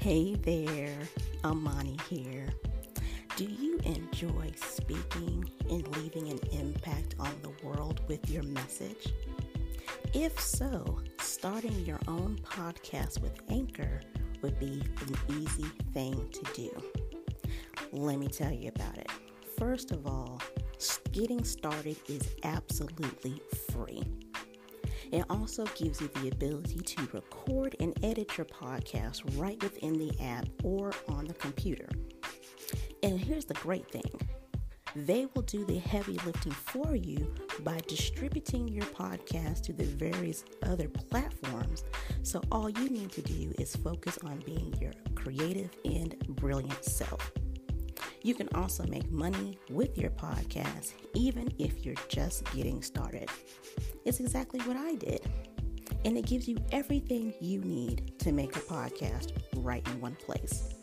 Hey there, Imani here. Do you enjoy speaking and leaving an impact on the world with your message? If so, starting your own podcast with Anchor would be an easy thing to do. Let me tell you about it. First of all, getting started is absolutely free. It also gives you the ability to record and edit your podcast right within the app or on the computer. And here's the great thing they will do the heavy lifting for you by distributing your podcast to the various other platforms. So all you need to do is focus on being your creative and brilliant self. You can also make money with your podcast, even if you're just getting started. It's exactly what I did. And it gives you everything you need to make a podcast right in one place.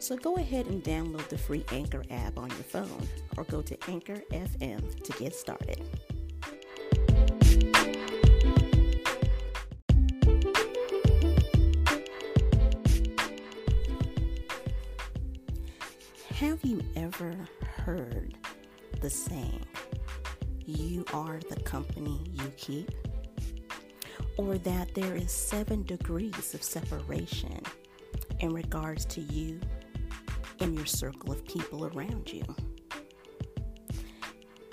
So go ahead and download the free Anchor app on your phone or go to Anchor FM to get started. Have you ever heard the saying, you are the company you keep? Or that there is seven degrees of separation in regards to you and your circle of people around you?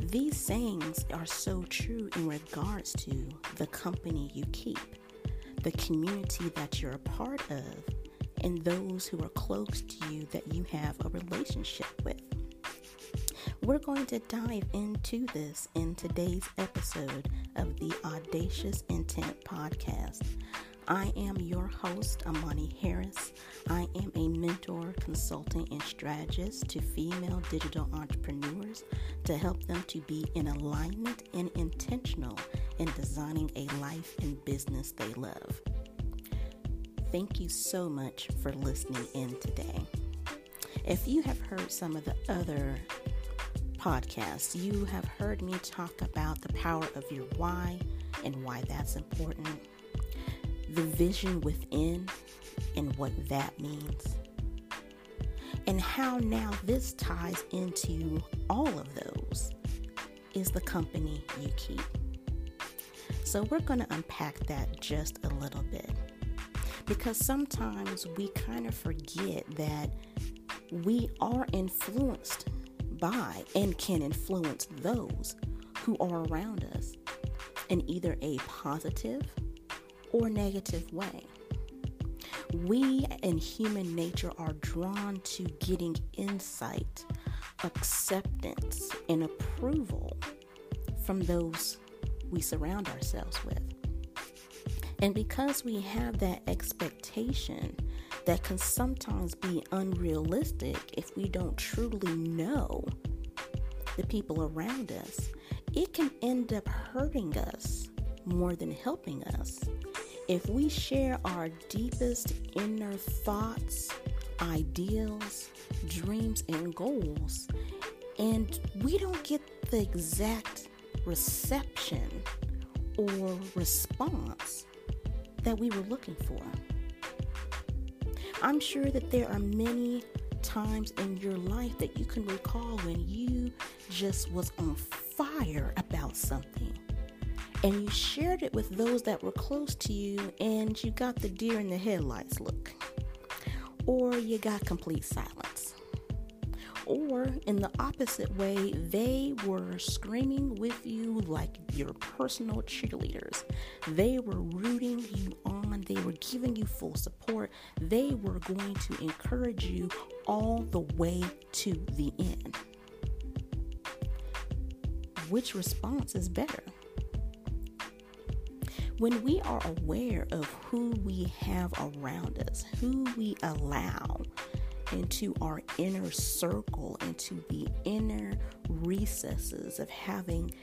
These sayings are so true in regards to the company you keep, the community that you're a part of, and those who are close to you that you have a relationship with. We're going to dive into this in today's episode of the Audacious Intent Podcast. I am your host, Imani Harris. I am a mentor, consultant, and strategist to female digital entrepreneurs to help them to be in alignment and intentional in designing a life and business they love. Thank you so much for listening in today. If you have heard some of the other podcasts, you have heard me talk about the power of your why and why that's important, the vision within and what that means, and how now this ties into all of those is the company you keep. So, we're going to unpack that just a little bit because sometimes we kind of forget that we are influenced by and can influence those who are around us in either a positive or negative way. We in human nature are drawn to getting insight, acceptance, and approval from those we surround ourselves with. And because we have that expectation that can sometimes be unrealistic if we don't truly know the people around us, it can end up hurting us more than helping us. If we share our deepest inner thoughts, ideals, dreams, and goals, and we don't get the exact reception or response that we were looking for. I'm sure that there are many times in your life that you can recall when you just was on fire about something and you shared it with those that were close to you and you got the deer in the headlights look or you got complete silence or in the opposite way, they were screaming with you like your personal cheerleaders. They were rooting you on, they were giving you full support, they were going to encourage you all the way to the end. Which response is better? When we are aware of who we have around us, who we allow, into our inner circle, into the inner recesses of having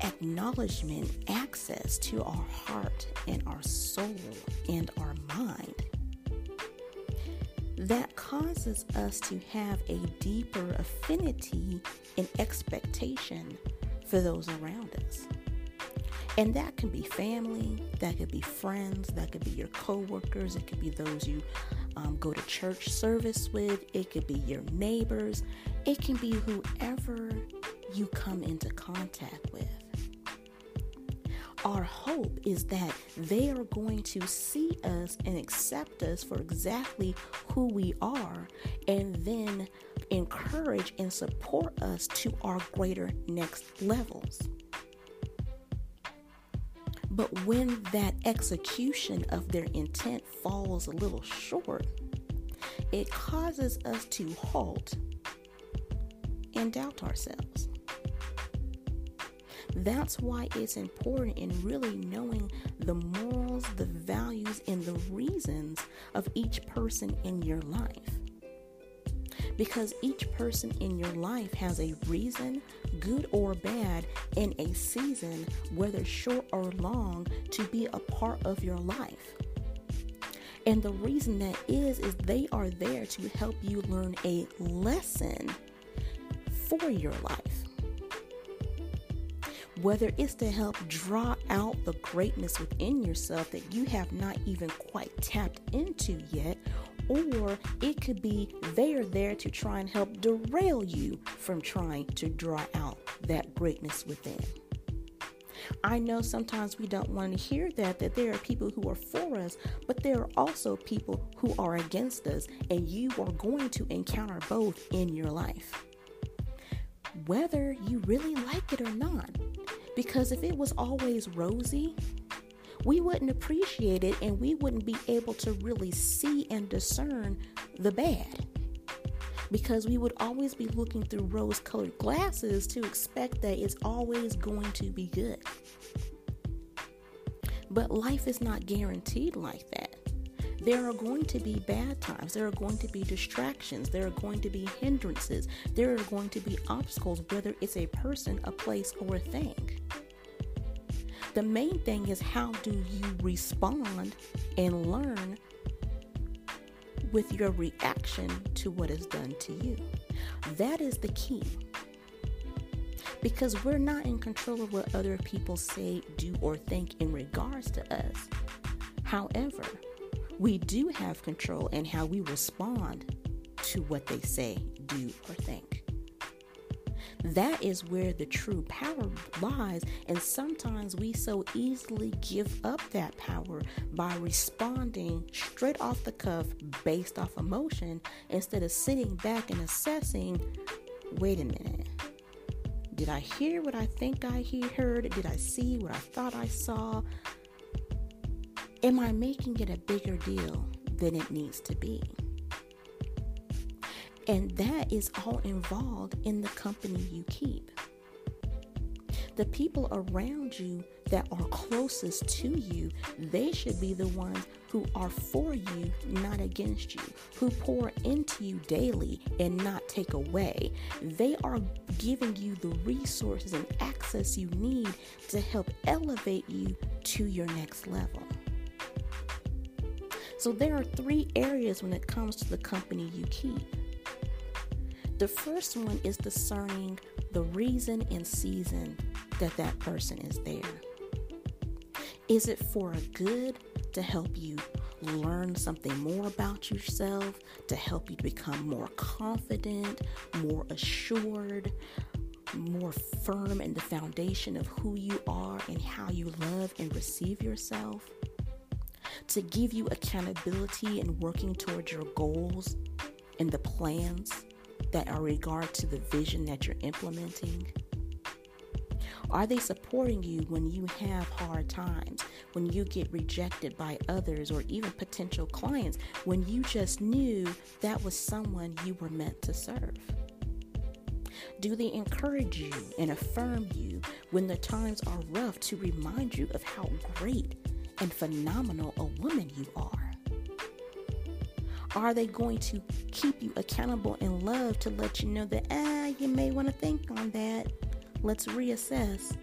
acknowledgement, access to our heart and our soul and our mind. That causes us to have a deeper affinity and expectation for those around us. And that can be family, that could be friends, that could be your coworkers, it could be those you um, go to church service with, it could be your neighbors, it can be whoever you come into contact with. Our hope is that they are going to see us and accept us for exactly who we are and then encourage and support us to our greater next levels. But when that execution of their intent falls a little short, it causes us to halt and doubt ourselves. That's why it's important in really knowing the morals, the values, and the reasons of each person in your life because each person in your life has a reason, good or bad, in a season, whether short or long, to be a part of your life. And the reason that is, is they are there to help you learn a lesson for your life. Whether it's to help draw out the greatness within yourself that you have not even quite tapped into yet, or it could be they are there to try and help derail you from trying to draw out that greatness within. I know sometimes we don't want to hear that, that there are people who are for us, but there are also people who are against us, and you are going to encounter both in your life. Whether you really like it or not. Because if it was always rosy, we wouldn't appreciate it and we wouldn't be able to really see and discern the bad. Because we would always be looking through rose colored glasses to expect that it's always going to be good. But life is not guaranteed like that. There are going to be bad times. There are going to be distractions. There are going to be hindrances. There are going to be obstacles, whether it's a person, a place, or a thing. The main thing is how do you respond and learn with your reaction to what is done to you. That is the key. Because we're not in control of what other people say, do, or think in regards to us. However, we do have control in how we respond to what they say, do, or think. That is where the true power lies. And sometimes we so easily give up that power by responding straight off the cuff based off emotion instead of sitting back and assessing wait a minute. Did I hear what I think I heard? Did I see what I thought I saw? Am I making it a bigger deal than it needs to be? And that is all involved in the company you keep. The people around you that are closest to you, they should be the ones who are for you, not against you, who pour into you daily and not take away. They are giving you the resources and access you need to help elevate you to your next level. So, there are three areas when it comes to the company you keep. The first one is discerning the reason and season that that person is there. Is it for a good to help you learn something more about yourself, to help you become more confident, more assured, more firm in the foundation of who you are and how you love and receive yourself? To give you accountability in working towards your goals and the plans that are regard to the vision that you're implementing? Are they supporting you when you have hard times, when you get rejected by others or even potential clients, when you just knew that was someone you were meant to serve? Do they encourage you and affirm you when the times are rough to remind you of how great and phenomenal a woman you are? Are they going to keep you accountable and love to let you know that, ah, you may want to think on that? Let's reassess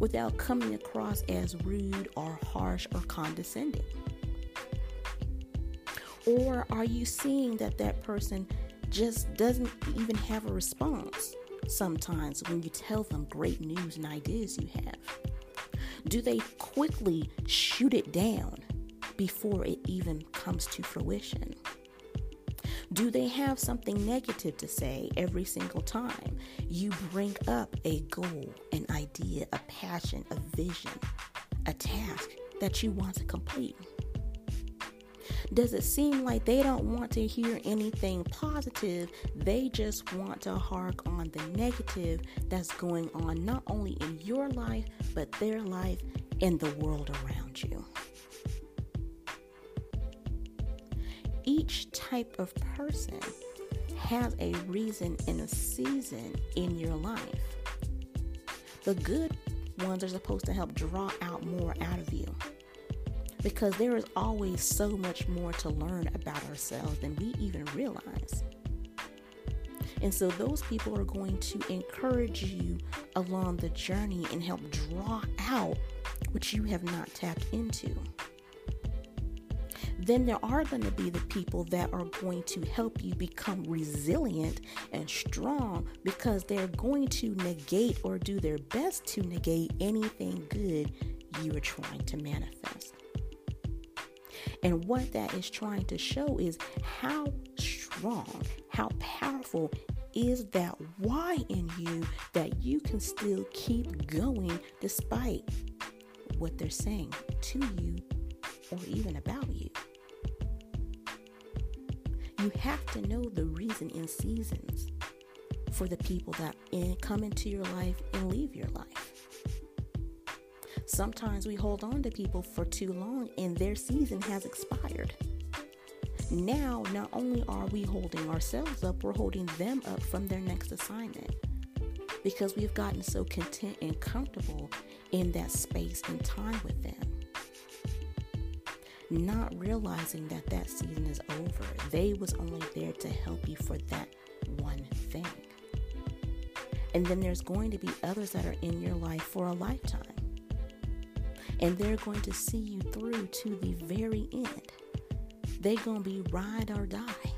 without coming across as rude or harsh or condescending? Or are you seeing that that person just doesn't even have a response sometimes when you tell them great news and ideas you have? Do they quickly shoot it down before it even comes to fruition? Do they have something negative to say every single time you bring up a goal, an idea, a passion, a vision, a task that you want to complete? Does it seem like they don't want to hear anything positive? They just want to hark on the negative that's going on not only in your life, but their life and the world around you. Each type of person has a reason and a season in your life. The good ones are supposed to help draw out more out of you because there is always so much more to learn about ourselves than we even realize. And so those people are going to encourage you along the journey and help draw out what you have not tapped into. Then there are going to be the people that are going to help you become resilient and strong because they're going to negate or do their best to negate anything good you are trying to manifest. And what that is trying to show is how strong, how powerful is that why in you that you can still keep going despite what they're saying to you or even about you. You have to know the reason in seasons for the people that in, come into your life and leave your life. Sometimes we hold on to people for too long and their season has expired. Now, not only are we holding ourselves up, we're holding them up from their next assignment because we've gotten so content and comfortable in that space and time with them. Not realizing that that season is over. They was only there to help you for that one thing. And then there's going to be others that are in your life for a lifetime and they're going to see you through to the very end. They're going to be ride or die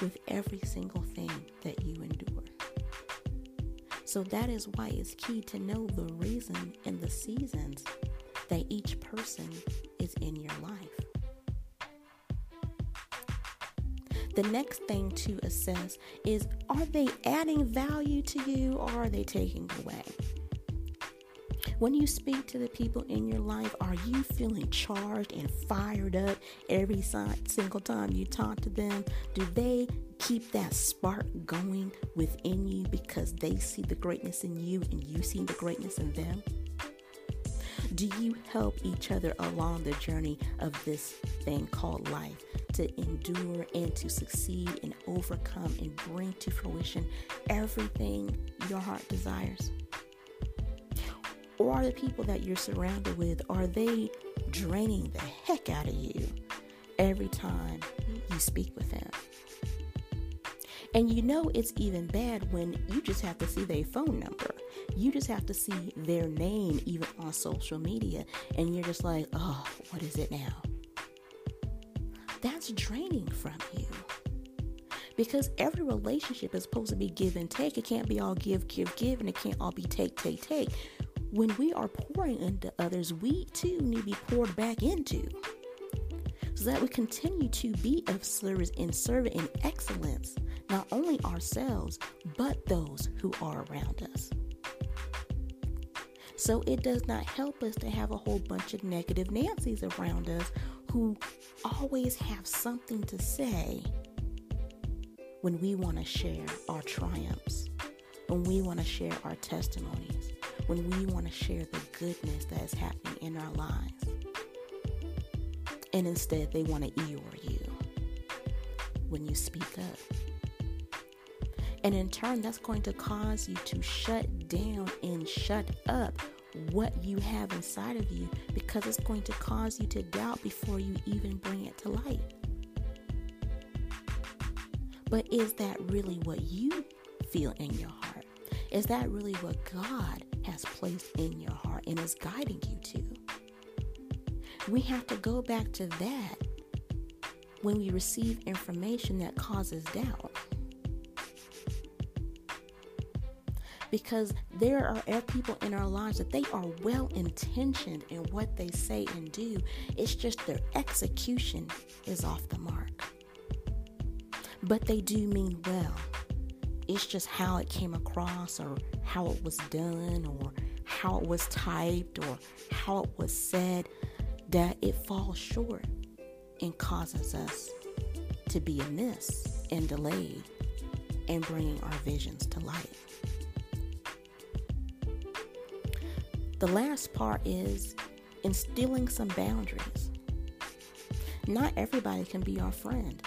with every single thing that you endure. So that is why it's key to know the reason and the seasons that each person is in your life. The next thing to assess is are they adding value to you or are they taking away? When you speak to the people in your life, are you feeling charged and fired up every single time you talk to them? Do they keep that spark going within you because they see the greatness in you and you see the greatness in them? Do you help each other along the journey of this thing called life to endure and to succeed and overcome and bring to fruition everything your heart desires? Or are the people that you're surrounded with, are they draining the heck out of you every time you speak with them? And you know it's even bad when you just have to see their phone number. You just have to see their name even on social media and you're just like, "Oh, what is it now?" That's draining from you. Because every relationship is supposed to be give and take. It can't be all give, give, give, and it can't all be take, take, take when we are pouring into others, we too need to be poured back into. So that we continue to be of service and serve in excellence, not only ourselves, but those who are around us. So it does not help us to have a whole bunch of negative Nancy's around us who always have something to say when we want to share our triumphs, when we want to share our testimonies, when we want to share the goodness that is happening in our lives. And instead, they want to Eeyore you when you speak up. And in turn, that's going to cause you to shut down and shut up what you have inside of you because it's going to cause you to doubt before you even bring it to light. But is that really what you feel in your heart? Is that really what God has placed in your heart and is guiding you to. We have to go back to that when we receive information that causes doubt. Because there are people in our lives that they are well intentioned in what they say and do. It's just their execution is off the mark. But they do mean well. It's just how it came across or how it was done or how it was typed or how it was said that it falls short and causes us to be amiss and delayed in bringing our visions to light. The last part is instilling some boundaries. Not everybody can be our friend.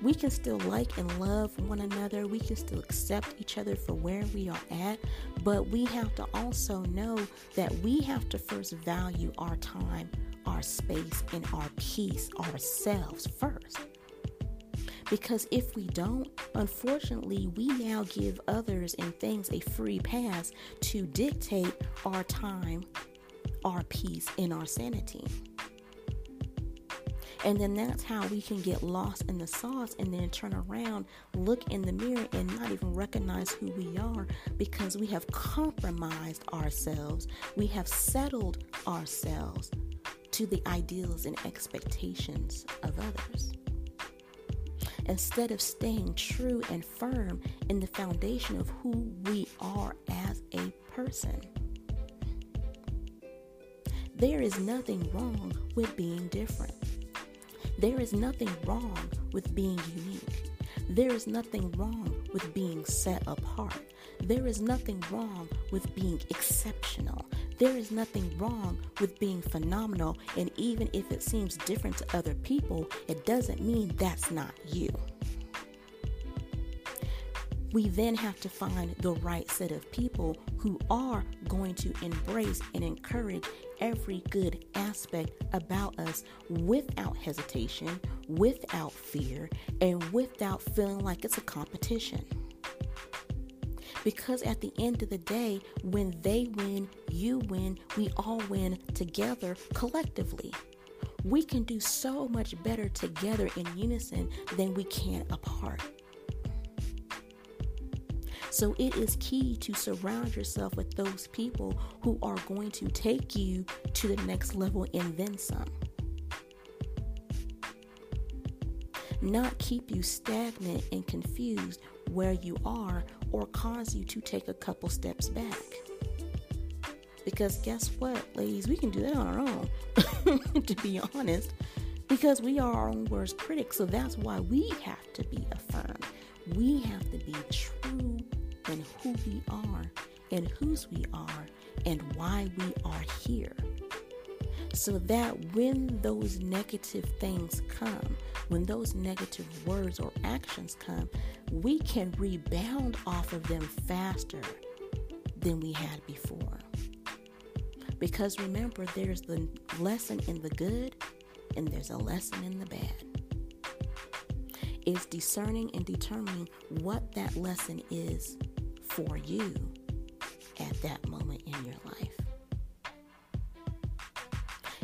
We can still like and love one another. We can still accept each other for where we are at. But we have to also know that we have to first value our time, our space, and our peace, ourselves first. Because if we don't, unfortunately, we now give others and things a free pass to dictate our time, our peace, and our sanity. And then that's how we can get lost in the sauce and then turn around, look in the mirror, and not even recognize who we are because we have compromised ourselves. We have settled ourselves to the ideals and expectations of others instead of staying true and firm in the foundation of who we are as a person. There is nothing wrong with being different. There is nothing wrong with being unique. There is nothing wrong with being set apart. There is nothing wrong with being exceptional. There is nothing wrong with being phenomenal, and even if it seems different to other people, it doesn't mean that's not you. We then have to find the right set of people who are going to embrace and encourage every good aspect about us without hesitation, without fear, and without feeling like it's a competition. Because at the end of the day, when they win, you win, we all win together collectively. We can do so much better together in unison than we can apart. So it is key to surround yourself with those people who are going to take you to the next level and then some. Not keep you stagnant and confused where you are or cause you to take a couple steps back. Because guess what, ladies, we can do that on our own, to be honest, because we are our own worst critics. So that's why we have to be affirmed. We have to be true in who we are and whose we are and why we are here. So that when those negative things come, when those negative words or actions come, we can rebound off of them faster than we had before. Because remember, there's the lesson in the good and there's a lesson in the bad. It's discerning and determining what that lesson is for you at that moment in your life.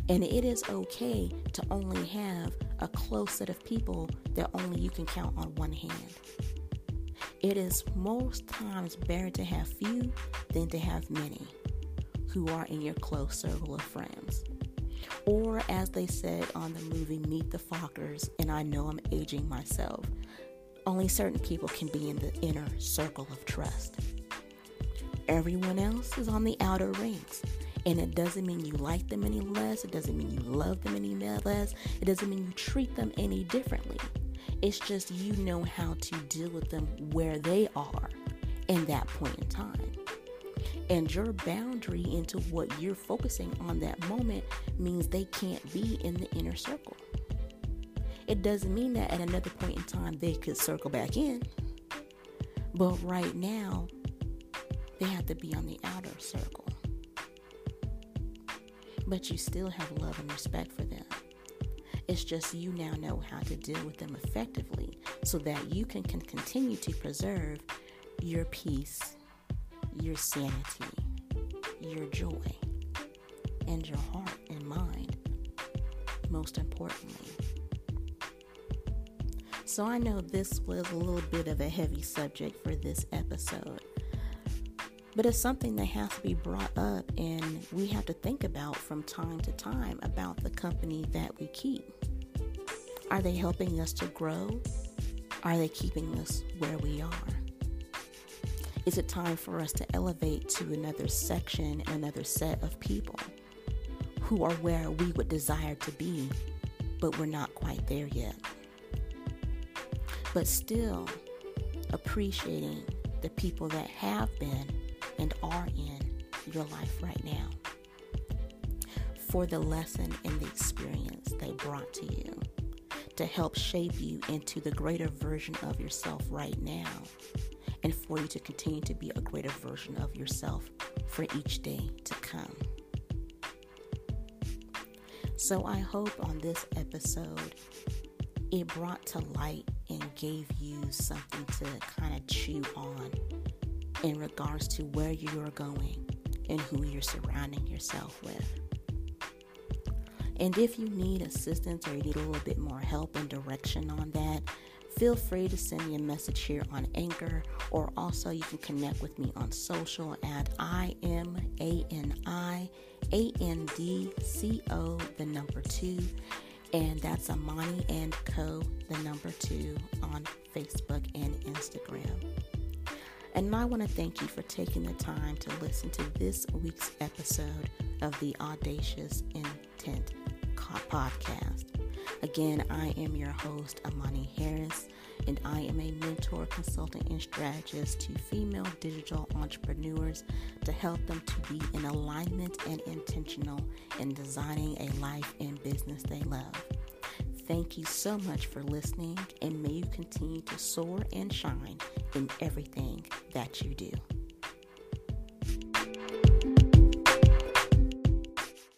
And it is okay to only have a close set of people that only you can count on one hand. It is most times better to have few than to have many who are in your close circle of friends. Or, as they said on the movie Meet the Fockers, and I know I'm aging myself, only certain people can be in the inner circle of trust. Everyone else is on the outer rings. And it doesn't mean you like them any less. It doesn't mean you love them any less. It doesn't mean you treat them any differently. It's just you know how to deal with them where they are in that point in time. And your boundary into what you're focusing on that moment means they can't be in the inner circle. It doesn't mean that at another point in time they could circle back in. But right now, they have to be on the outer circle but you still have love and respect for them. It's just you now know how to deal with them effectively so that you can, can continue to preserve your peace, your sanity, your joy, and your heart and mind, most importantly. So I know this was a little bit of a heavy subject for this episode, But it's something that has to be brought up, and we have to think about from time to time about the company that we keep. Are they helping us to grow? Are they keeping us where we are? Is it time for us to elevate to another section, another set of people who are where we would desire to be, but we're not quite there yet? But still appreciating the people that have been and are in your life right now for the lesson and the experience they brought to you to help shape you into the greater version of yourself right now and for you to continue to be a greater version of yourself for each day to come. So I hope on this episode it brought to light and gave you something to kind of chew on in regards to where you are going and who you're surrounding yourself with. And if you need assistance or you need a little bit more help and direction on that, feel free to send me a message here on Anchor, or also you can connect with me on social at I M A N I A N D C O, the number two, and that's Imani and Co, the number two, on Facebook and Instagram. And I want to thank you for taking the time to listen to this week's episode of the Audacious Intent podcast. Again, I am your host, Imani Harris, and I am a mentor, consultant, and strategist to female digital entrepreneurs to help them to be in alignment and intentional in designing a life and business they love. Thank you so much for listening, and may you continue to soar and shine in everything that you do.